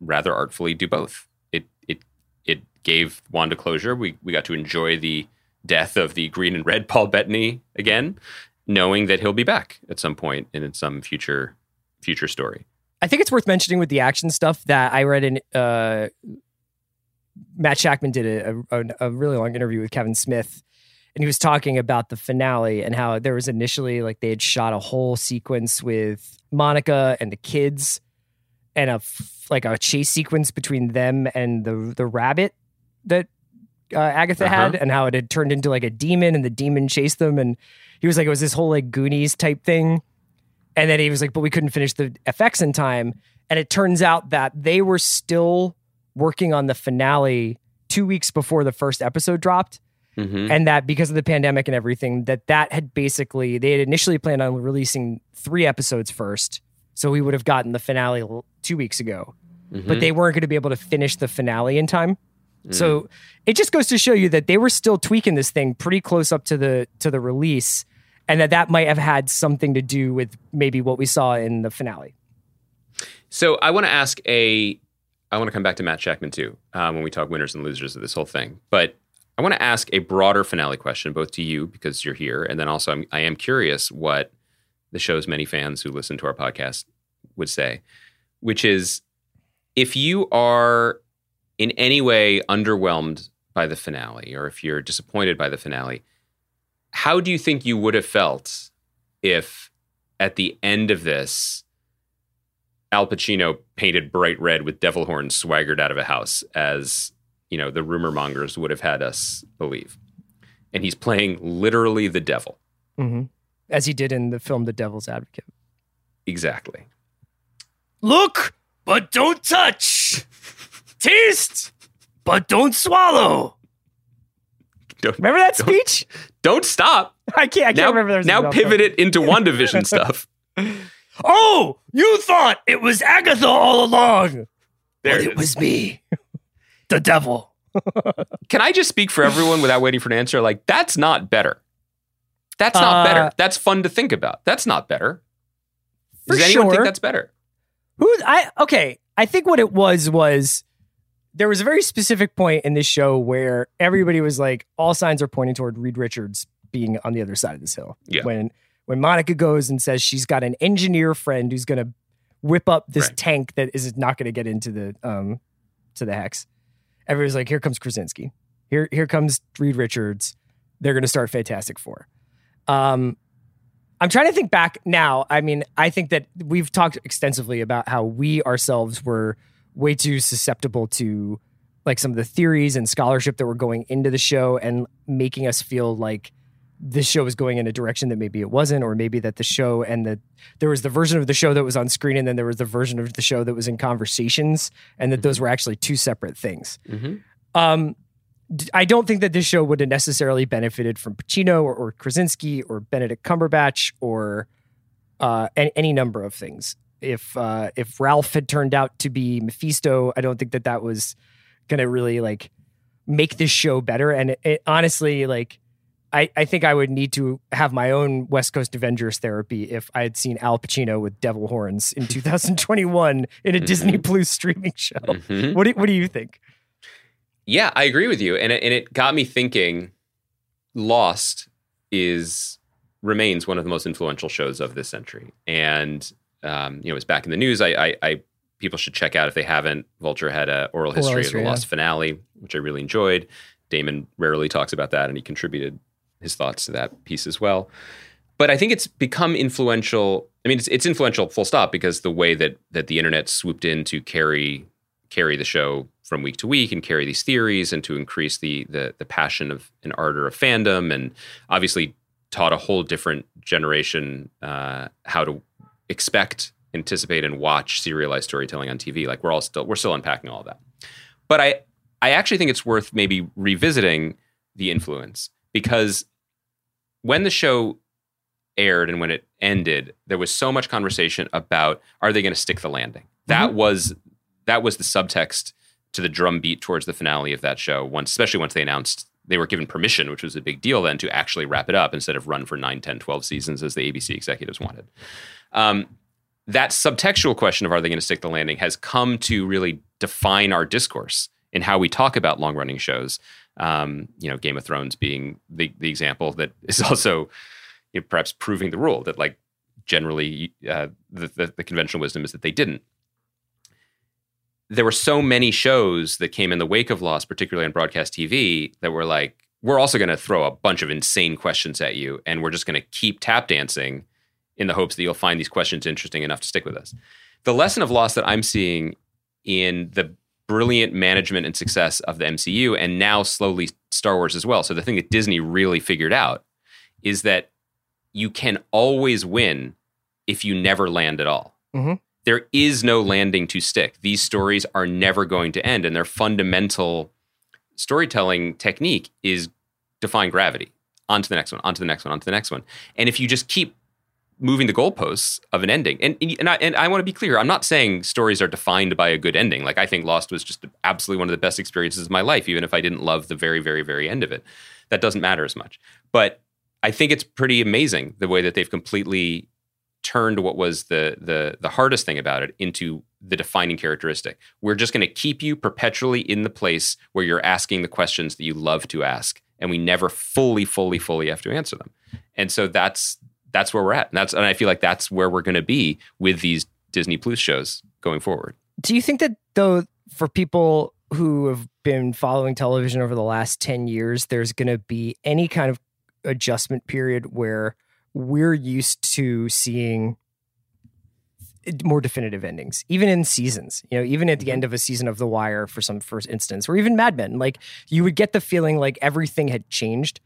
rather artfully do both. It it it gave Wanda closure. We we got to enjoy the death of the green and red Paul Bettany again, knowing that he'll be back at some point and in some future future story. I think it's worth mentioning with the action stuff that I read in uh, Matt Shakman did a, a, a really long interview with Kevin Smith, and he was talking about the finale and how there was initially like they had shot a whole sequence with Monica and the kids, and a f- like a chase sequence between them and the the rabbit that uh, Agatha Uh-huh. had, and how it had turned into like a demon, and the demon chased them, and he was like it was this whole like Goonies type thing. And then he was like, but we couldn't finish the effects in time. And it turns out that they were still working on the finale two weeks before the first episode dropped. Mhm. And that because of the pandemic and everything, that that had basically, they had initially planned on releasing three episodes first. So we would have gotten the finale two weeks ago, Mhm. but they weren't going to be able to finish the finale in time. So it just goes to show you that they were still tweaking this thing pretty close up to the to the release, and that that might have had something to do with maybe what we saw in the finale. So I want to ask a. I want to come back to Matt Shakman too um, when we talk winners and losers of this whole thing. But I want to ask a broader finale question, both to you because you're here, and then also I'm, I am curious what the show's many fans who listen to our podcast would say, which is if you are in any way underwhelmed by the finale, or if you're disappointed by the finale, how do you think you would have felt if at the end of this? Al Pacino painted bright red with devil horns swaggered out of a house, as you know the rumor mongers would have had us believe. And he's playing literally the devil. Mm-hmm. As he did in the film The Devil's Advocate. Exactly. Look, but don't touch. (laughs) Taste, but don't swallow. Don't, Remember that don't- speech? Don't stop. (laughs) I can't. I can't now remember. There's now pivot it into (laughs) WandaVision stuff. (laughs) Oh, you thought it was Agatha all along. There But it it was me, the devil. Can I just speak for everyone without waiting for an answer? Like, that's not better. That's not Uh, better. That's fun to think about. That's not better. Does anyone sure. think that's better? Who I okay. I think what it was was there was a very specific point in this show where everybody was like, all signs are pointing toward Reed Richards being on the other side of this hill. Yeah. When when Monica goes and says she's got an engineer friend who's gonna whip up this Right. tank that is not gonna get into the um to the hex. Everybody's like, here comes Krasinski. Here here comes Reed Richards. They're gonna start Fantastic Four. Um I'm trying to think back now. I mean, I think that we've talked extensively about how we ourselves were way too susceptible to like some of the theories and scholarship that were going into the show and making us feel like this show was going in a direction that maybe it wasn't, or maybe that the show and the there was the version of the show that was on screen, and then there was the version of the show that was in conversations, and that mm-hmm. those were actually two separate things. Mm-hmm. Um, I don't think that this show would have necessarily benefited from Pacino or, or Krasinski or Benedict Cumberbatch or uh, any, any, number of things. If uh, if Ralph had turned out to be Mephisto, I don't think that that was going to really like make this show better. And it, it, honestly, like I, I think I would need to have my own West Coast Avengers therapy if I had seen Al Pacino with devil horns in (laughs) 2021 in a mm-hmm. Disney Plus streaming show. Mm-hmm. What do, what do you think? Yeah, I agree with you, and it, and it got me thinking. Lost is remains one of the most influential shows of this century, and um, you know, it's back in the news. I, I, I, people should check out if they haven't. Vulture had a oral history, oral history of the yeah. Lost finale, which I really enjoyed. Damon rarely talks about that, and he contributed his thoughts to that piece as well. But I think it's become influential. I mean, it's, it's influential, full stop, because the way that that the internet swooped in to carry carry the show from week to week and carry these theories and to increase the the, the passion of an ardor of fandom and obviously taught a whole different generation uh, how to expect anticipate and watch serialized storytelling on tv like we're all still we're still unpacking all of that but i i actually think it's worth maybe revisiting the influence because when the show aired and when it ended there was so much conversation about are they going to stick the landing that mm-hmm. was that was the subtext to the drumbeat towards the finale of that show. Once, especially once they announced they were given permission, which was a big deal then, to actually wrap it up instead of run for 9, 10, 12 seasons as the ABC executives wanted. Um, that subtextual question of are they going to stick the landing has come to really define our discourse in how we talk about long running shows. Um, you know, Game of Thrones being the, the example that (laughs) is also you know, perhaps proving the rule that like generally uh, the, the, the conventional wisdom is that they didn't there were so many shows that came in the wake of Lost, particularly on broadcast TV, that were like, we're also going to throw a bunch of insane questions at you, and we're just going to keep tap dancing in the hopes that you'll find these questions interesting enough to stick with us. The lesson of loss that I'm seeing in the brilliant management and success of the MCU, and now slowly Star Wars as well. So the thing that Disney really figured out is that you can always win if you never land at all. Mm-hmm there is no landing to stick. These stories are never going to end, and their fundamental storytelling technique is defying gravity. Onto the next one, onto the next one, onto the next one. And if you just keep moving the goalposts of an ending, and and I, and I want to be clear, I'm not saying stories are defined by a good ending. Like I think Lost was just absolutely one of the best experiences of my life, even if I didn't love the very, very, very end of it. That doesn't matter as much. But I think it's pretty amazing the way that they've completely turned what was the the the hardest thing about it into the defining characteristic. We're just going to keep you perpetually in the place where you're asking the questions that you love to ask and we never fully fully fully have to answer them. And so that's that's where we're at. And that's and I feel like that's where we're going to be with these Disney Plus shows going forward. Do you think that though for people who have been following television over the last 10 years there's going to be any kind of adjustment period where we're used to seeing more definitive endings, even in seasons. You know, even at the mm-hmm. end of a season of The Wire, for some first instance, or even Mad Men, like you would get the feeling like everything had changed.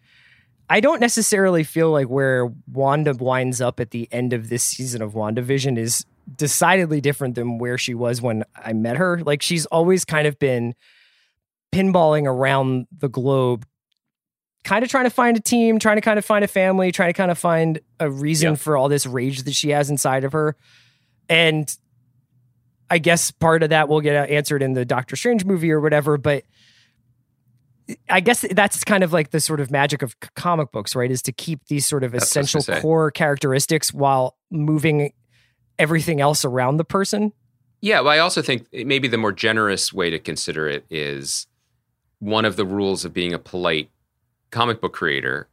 I don't necessarily feel like where Wanda winds up at the end of this season of WandaVision is decidedly different than where she was when I met her. Like she's always kind of been pinballing around the globe kind of trying to find a team, trying to kind of find a family, trying to kind of find a reason yeah. for all this rage that she has inside of her. And I guess part of that will get answered in the Doctor Strange movie or whatever, but I guess that's kind of like the sort of magic of comic books, right? Is to keep these sort of that's essential core characteristics while moving everything else around the person. Yeah, well, I also think maybe the more generous way to consider it is one of the rules of being a polite comic book creator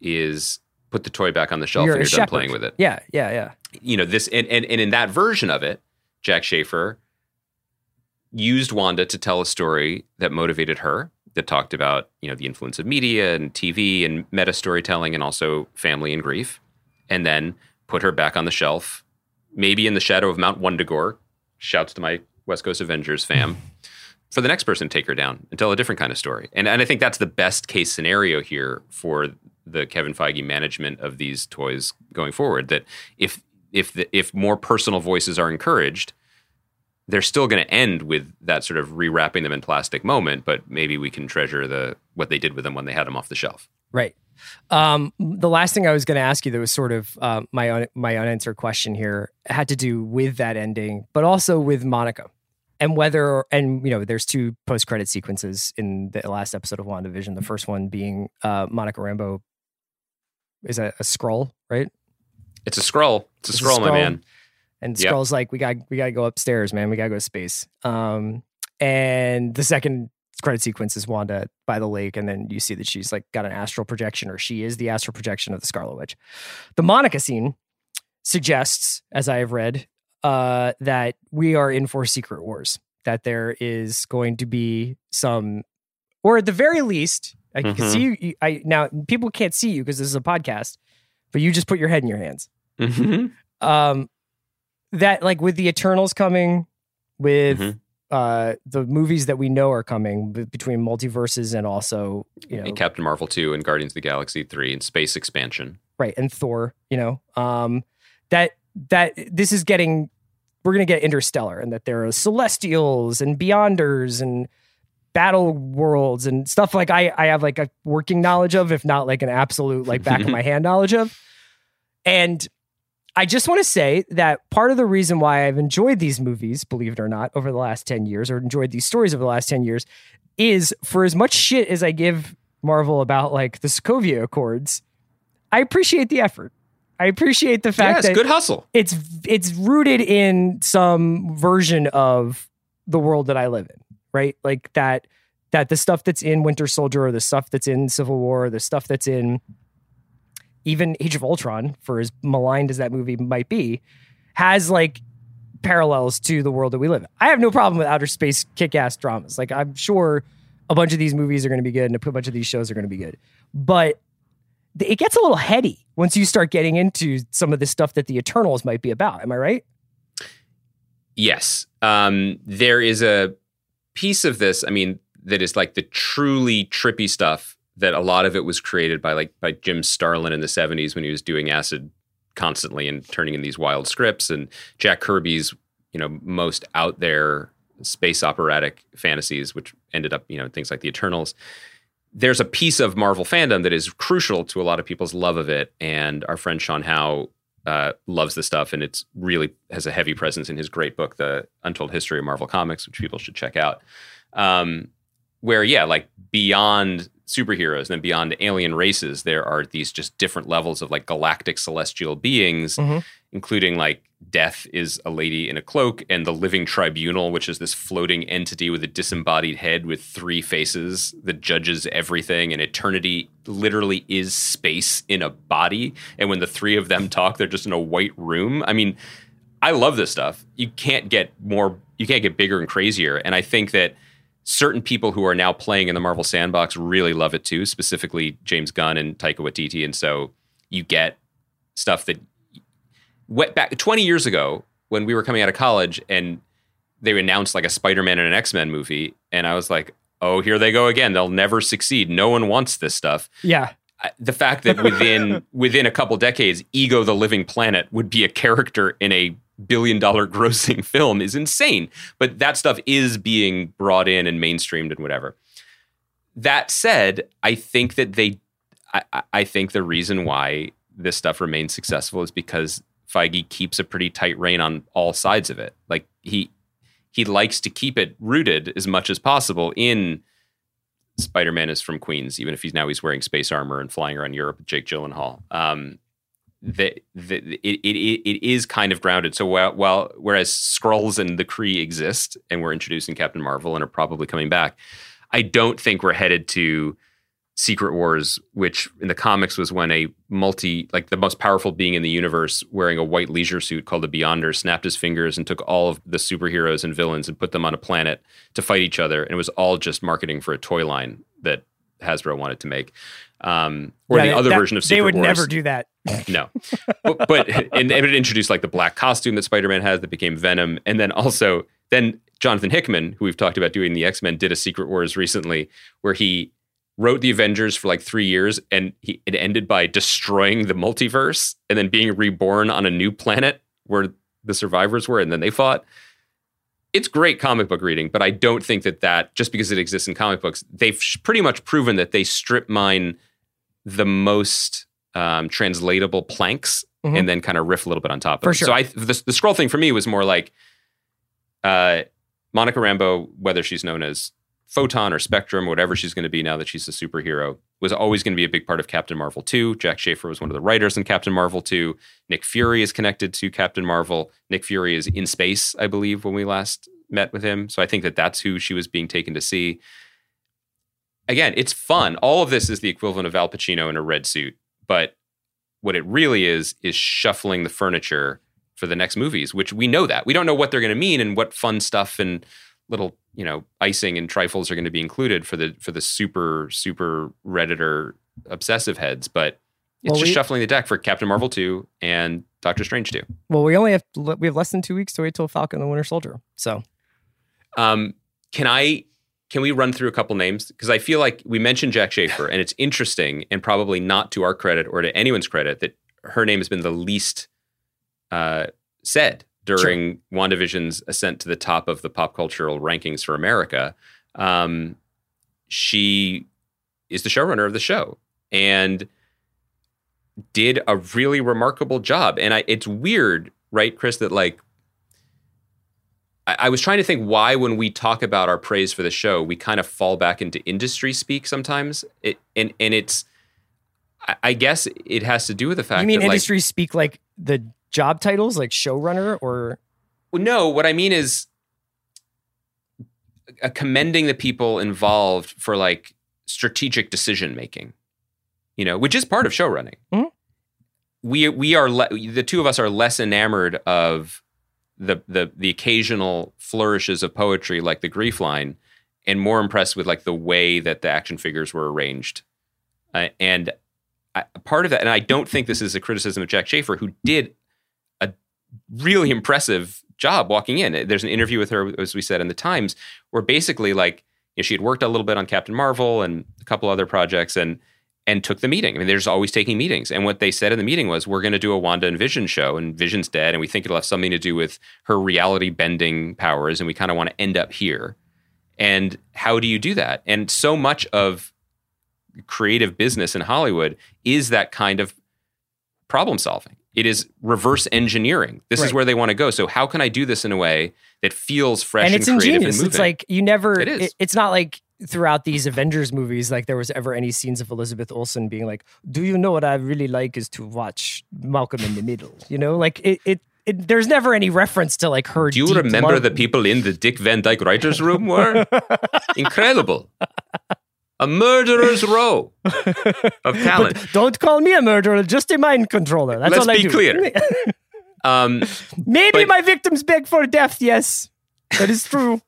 is put the toy back on the shelf you're and you're done playing with it. Yeah, yeah, yeah. You know, this and, and and in that version of it, Jac Schaeffer used Wanda to tell a story that motivated her, that talked about, you know, the influence of media and TV and meta storytelling and also family and grief. and then put her back on the shelf, maybe in the shadow of Mount Wundagore. Shouts to my West Coast Avengers fam. (laughs) For the next person to take her down and tell a different kind of story. And, and I think that's the best case scenario here for the Kevin Feige management of these toys going forward. That if if the, if more personal voices are encouraged, they're still going to end with that sort of rewrapping them in plastic moment. But maybe we can treasure the what they did with them when they had them off the shelf. Right. Um, the last thing I was going to ask you that was sort of uh, my un- my unanswered question here had to do with that ending, but also with Monica and whether and you know there's two post credit sequences in the last episode of WandaVision. The first one being uh, Monica Rambeau is that a scroll, right? It's a scroll. It's a It's a scroll, my man. And Yep. Like, we got we got to go upstairs, man. We got to go to space. Um, and the second credit sequence is Wanda by the lake, and then you see that she's like got an astral projection, or she is the astral projection of the Scarlet Witch. The Monica scene suggests, as I have read, uh, that we are in for Secret Wars. That there is going to be some, or at the very least, I can Mhm. see you. I now people can't see you because this is a podcast, but you just put your head in your hands Mhm. um that like with the eternals coming with Mhm. uh the movies that we know are coming between multiverses and also you know And Captain Marvel 2 and Guardians of the Galaxy 3 and space expansion. right and thor you know um that that this is getting we're gonna get interstellar and that there are celestials and beyonders and battle worlds and stuff like i i have like a working knowledge of if not like an absolute like back of my (laughs) hand knowledge of and I just want to say that part of the reason why I've enjoyed these movies, believe it or not, over the last 10 years, or enjoyed these stories over the last 10 years, is for as much shit as I give Marvel about like the Sokovia Accords, I appreciate the effort. I appreciate the fact it's that good hustle. it's it's rooted in some version of the world that I live in, right? Like that that the stuff that's in Winter Soldier or the stuff that's in Civil War, or the stuff that's in even Age of Ultron, for as maligned as that movie might be, has like parallels to the world that we live in. I have no problem with outer space kick-ass dramas. Like I'm sure a bunch of these movies are going to be good and a bunch of these shows are going to be good. But it gets a little heady once you start getting into some of the stuff that the Eternals might be about. Am I right? Yes. Um, there is a piece of this, I mean, that is like the truly trippy stuff that a lot of it was created by like by Jim Starlin in the 70s when he was doing acid constantly and turning in these wild scripts and Jack Kirby's, you know, most out there space operatic fantasies, which ended up, you know, things like the Eternals. There's a piece of Marvel fandom that is crucial to a lot of people's love of it. And our friend Sean Howe uh, loves the stuff, and it's really has a heavy presence in his great book, The Untold History of Marvel Comics, which people should check out. Um, where, yeah, like beyond superheroes and then beyond alien races, there are these just different levels of like galactic celestial beings, Mhm. including like Death is a lady in a cloak, and the Living Tribunal, which is this floating entity with a disembodied head with three faces that judges everything, and eternity literally is space in a body. And when the three of them talk, they're just in a white room. I mean, I love this stuff. You can't get more, you can't get bigger and crazier. And I think that certain people who are now playing in the Marvel sandbox really love it too, specifically James Gunn and Taika Waititi. And so you get stuff that went back 20 years ago when we were coming out of college and they announced like a Spider-Man and an X-Men movie. And I was like, oh, here they go again. They'll never succeed. No one wants this stuff. Yeah. The fact that within (laughs) within a couple decades, Ego the Living Planet would be a character in a billion dollar (laughs) grossing film is insane. But that stuff is being brought in and mainstreamed and whatever. That said, I think that they, I, I- think the reason why this stuff remains successful is because Feige keeps a pretty tight rein on all sides of it. Like he he likes to keep it rooted as much as possible in Spider-Man is from Queens, even if he's now he's wearing space armor and flying around Europe with Jake Gyllenhaal. Um, it, it, it, it is kind of grounded. So while, while whereas Skrulls and the Kree exist, and we're introducing Captain Marvel and are probably coming back, I don't think we're headed to Secret Wars, which in the comics was when a multi, like the most powerful being in the universe, wearing a white leisure suit called the Beyonder, snapped his fingers and took all of the superheroes and villains and put them on a planet to fight each other. And it was all just marketing for a toy line that Hasbro wanted to make, um, or Yeah, the other that- version of Secret They would Wars. never do that. (laughs) No, but, but and it introduced like the black costume that Spider-Man has that became Venom, and then also then Jonathan Hickman, who we've talked about doing the X-Men, did a Secret Wars recently where he wrote the Avengers for like three years, and he, it ended by destroying the multiverse and then being reborn on a new planet where the survivors were, and then they fought. It's great comic book reading, but I don't think that that just because it exists in comic books, they've sh- pretty much proven that they strip mine the most um, translatable planks Mhm. and then kind of riff a little bit on top of For it. sure. So I the, the scroll thing for me was more like uh, Monica Rambeau, whether she's known as Photon or Spectrum, whatever she's going to be now that she's a superhero, was always going to be a big part of Captain Marvel 2. Jac Schaeffer was one of the writers in Captain Marvel 2. Nick Fury is connected to Captain Marvel. Nick Fury is in space, I believe, when we last met with him. So I think that that's who she was being taken to see. Again, it's fun. All of this is the equivalent of Al Pacino in a red suit, but what it really is is shuffling the furniture for the next movies, which we know that. We don't know what they're going to mean and what fun stuff and little, you know, icing and trifles are going to be included for the for the super super redditor obsessive heads, but it's Well, just we- shuffling the deck for Captain Marvel 2 and Doctor Strange 2. Well, we only have we have less than two weeks to wait till Falcon and the Winter Soldier. So Um, can I can we run through a couple names because I feel like we mentioned Jac Schaeffer and it's interesting and probably not to our credit or to anyone's credit that her name has been the least uh, said during WandaVision's ascent to the top of the pop cultural rankings for America. Um, she is the showrunner of the show and did a really remarkable job. And I, it's weird, right, Chris, that like I, was trying to think why when we talk about our praise for the show, we kind of fall back into industry speak sometimes. It and and it's I, guess it has to do with the fact you mean that like speak like the job titles, like showrunner or Well, no, what I mean is uh, commending the people involved for like strategic decision making, you know, which is part of show running. Mhm. We we are le- the two of us are less enamored of the the the occasional flourishes of poetry like the grief line, and more impressed with like the way that the action figures were arranged, uh, and. I, part of that, and I don't think this is a criticism of Jac Schaeffer, who did really impressive job walking in. There's an interview with her, as we said in the Times, where basically like you know, she had worked a little bit on Captain Marvel and a couple other projects, and and took the meeting. I mean, they're just always taking meetings. And what they said in the meeting was, we're going to do a Wanda and Vision show, and Vision's dead, and we think it'll have something to do with her reality bending powers, and we kind of want to end up here. And how do you do that? And so much of creative business in Hollywood is that kind of problem solving. It is reverse engineering. This is where they want to go. So how can I do this in a way that feels fresh and and, it's creative ingenious. and moving? It's like you never. It is. it- it's not like throughout these Avengers movies, like there was ever any scenes of Elizabeth Olsen being like, "Do you know what I really like is to watch Malcolm in the Middle?" You know, like it. it it, there's never any reference to like her. do you remember the people in the Dick Van Dyke writers' room were? (laughs) Incredible. A murderer's row of (laughs) talent. But don't call me a murderer, just a mind controller. That's Let's all I be do. clear. (laughs) Um, Maybe But- my victims beg for death. Yes, that is true.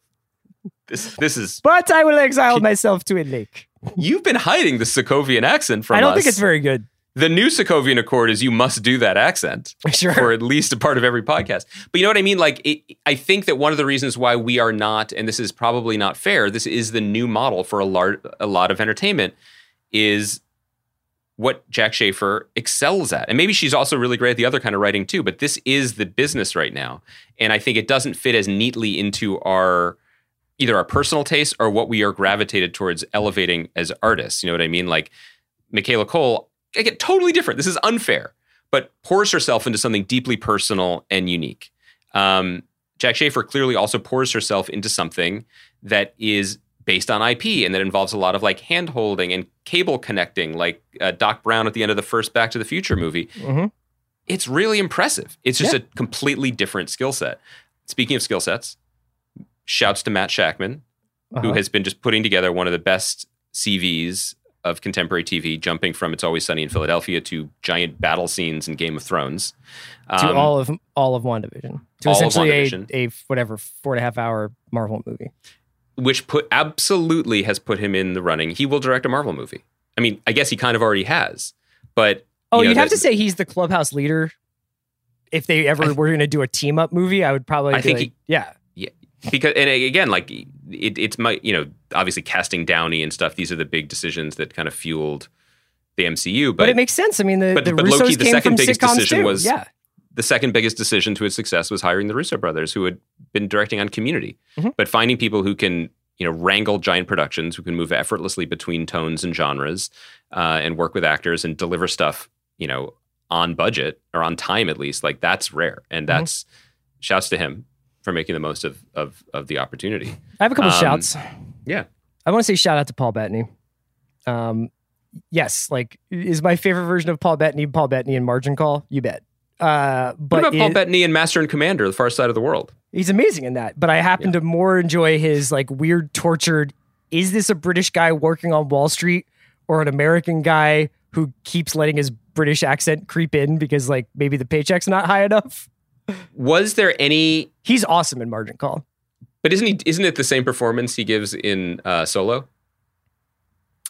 (laughs) this, this is But I will exile myself to a lake. you've been hiding the Sokovian accent from us. I don't us. think it's very good. The new Sokovian Accord is you must do that accent (laughs) Sure. for at least a part of every podcast. But you know what I mean? Like, it, I think that one of the reasons why we are not, and this is probably not fair, this is the new model for a, lar- a lot of entertainment, is what Jac Schaeffer excels at. And maybe she's also really great at the other kind of writing too, but this is the business right now. And I think it doesn't fit as neatly into our either our personal taste or what we are gravitated towards elevating as artists. You know what I mean? Like Michaela Coel, I get totally different. This is unfair, but pours herself into something deeply personal and unique. Um, Jac Schaeffer clearly also pours herself into something that is based on IP and that involves a lot of like hand holding and cable connecting, like uh, Doc Brown at the end of the first Back to the Future movie. Mhm. It's really impressive. It's just Yeah. a completely different skill set. Speaking of skill sets, shouts to Matt Shakman, who Uh-huh. has been just putting together one of the best CVs of contemporary TV, jumping from It's Always Sunny in Philadelphia to giant battle scenes in Game of Thrones. to Um, all of all of WandaVision. To all essentially a, WandaVision. a whatever four and a half hour Marvel movie. which put absolutely has put him in the running. He will direct a Marvel movie. I mean, I guess he kind of already has, but Oh, you know, you'd have to say he's the clubhouse leader. If they ever were going to do a team up movie, I would probably. I think like, he- yeah. Yeah, because and again, like it, it's my you know obviously casting Downey and stuff. These are the big decisions that kind of fueled the MCU. But, But, it makes sense. I mean, the, but, the but Russos low-key, the second biggest decision too. was yeah. the second biggest decision to its success was hiring the Russo brothers, who had been directing on Community. Mhm. But finding people who can you know wrangle giant productions, who can move effortlessly between tones and genres, uh, and work with actors and deliver stuff you know on budget or on time at least, like that's rare, and Mm-hmm. that's shouts to him for making the most of of, of the opportunity. I have a couple Um, shouts. Yeah. I want to say shout out to Paul Bettany. Um, yes, like is my favorite version of Paul Bettany Paul Bettany and Margin Call? You bet. Uh, but what about Paul it- Bettany and Master and Commander, The Far Side of the World? he's amazing in that. But I happen to more enjoy his like weird, tortured. Is this a British guy working on Wall Street or an American guy who keeps letting his British accent creep in because like maybe the paycheck's not high enough? Was there any? He's awesome in Margin Call. But isn't he? Isn't it the same performance he gives in uh, Solo?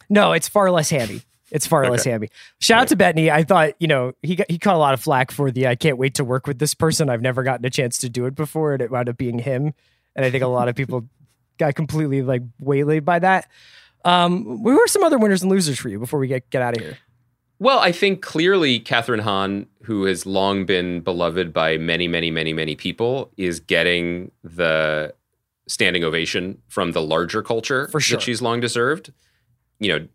No, it's far less hammy. It's far less Okay. hammy. Shout out to Bettany. I thought, you know, he got, he caught a lot of flack for the I can't wait to work with this person. I've never gotten a chance to do it before, and it wound up being him. And I think a lot of people (laughs) got completely like waylaid by that. Um, who are some other winners and losers for you before we get get out of here? Well, I think clearly Kathryn Hahn, who has long been beloved by many, many, many, many people, is getting the standing ovation from the larger culture For sure. that she's long deserved. You know,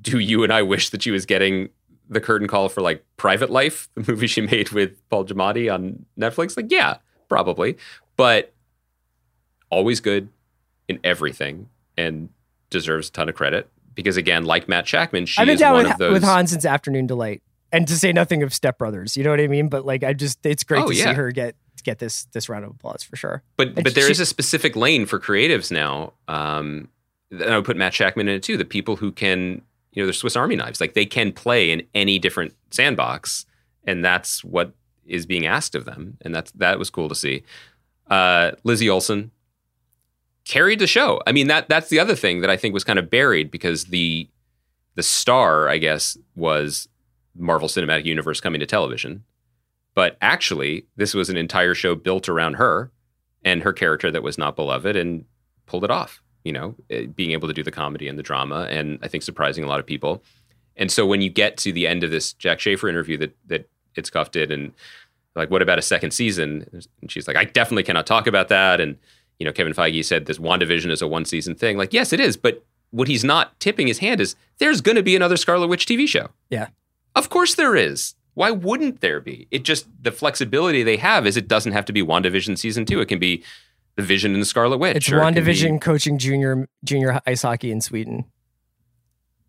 do you and I wish that she was getting the curtain call for like Private Life, (laughs) the movie she made with Paul Giamatti on Netflix? Like, yeah, probably. But always good in everything and deserves a ton of credit. Because again, like Matt Shakman, she I've been is down one with, of those with Hahn since Afternoon Delight, and to say nothing of Step Brothers. You know what I mean? But like, I just it's great Oh, to yeah. see her get get this this round of applause for sure. But And but there she- is a specific lane for creatives now. Um, and I would put Matt Shakman in it too. The people who can, you know, they're Swiss Army knives. Like they can play in any different sandbox, and that's what is being asked of them. And that's that was cool to see. Uh, Lizzie Olsen carried the show. I mean that that's the other thing that I think was kind of buried because the the star, I guess, was Marvel Cinematic Universe coming to television. But actually, this was an entire show built around her and her character that was not beloved and pulled it off, you know, eh, being able to do the comedy and the drama and I think surprising a lot of people. And so when you get to the end of this Jac Schaeffer interview that that Itzkoff did and like what about a second season? And she's like, I definitely cannot talk about that. And you know, Kevin Feige said this WandaVision is a one season thing. Like, yes, it is, but what he's not tipping his hand is there's going to be another Scarlet Witch TV show. Yeah. Of course there is. Why wouldn't there be? It just the flexibility they have is it doesn't have to be WandaVision season two. It can be the Vision and the Scarlet Witch. It's or it be- WandaVision coaching junior junior ice hockey in Sweden.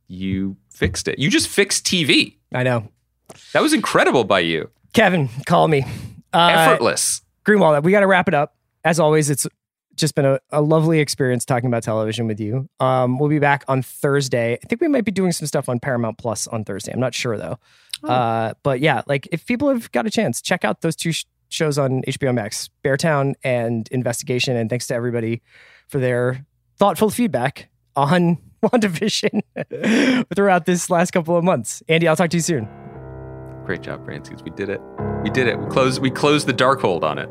You fixed it. You just fixed TV. I know. That was incredible by you. Kevin, call me. Uh, Effortless. Greenwald, we got to wrap it up. As always, it's just been a, a lovely experience talking about television with you. Um, we'll be back on Thursday. I think we might be doing some stuff on Paramount Plus on Thursday. I'm not sure though. Uh, but yeah, like if people have got a chance, check out those two sh- shows on HBO Max, Beartown and Investigation. And thanks to everybody for their thoughtful feedback on (laughs) WandaVision (laughs) throughout this last couple of months. Andy, I'll talk to you soon. Great job, Francis. We did it. We did it. We closed we closed the Darkhold on it.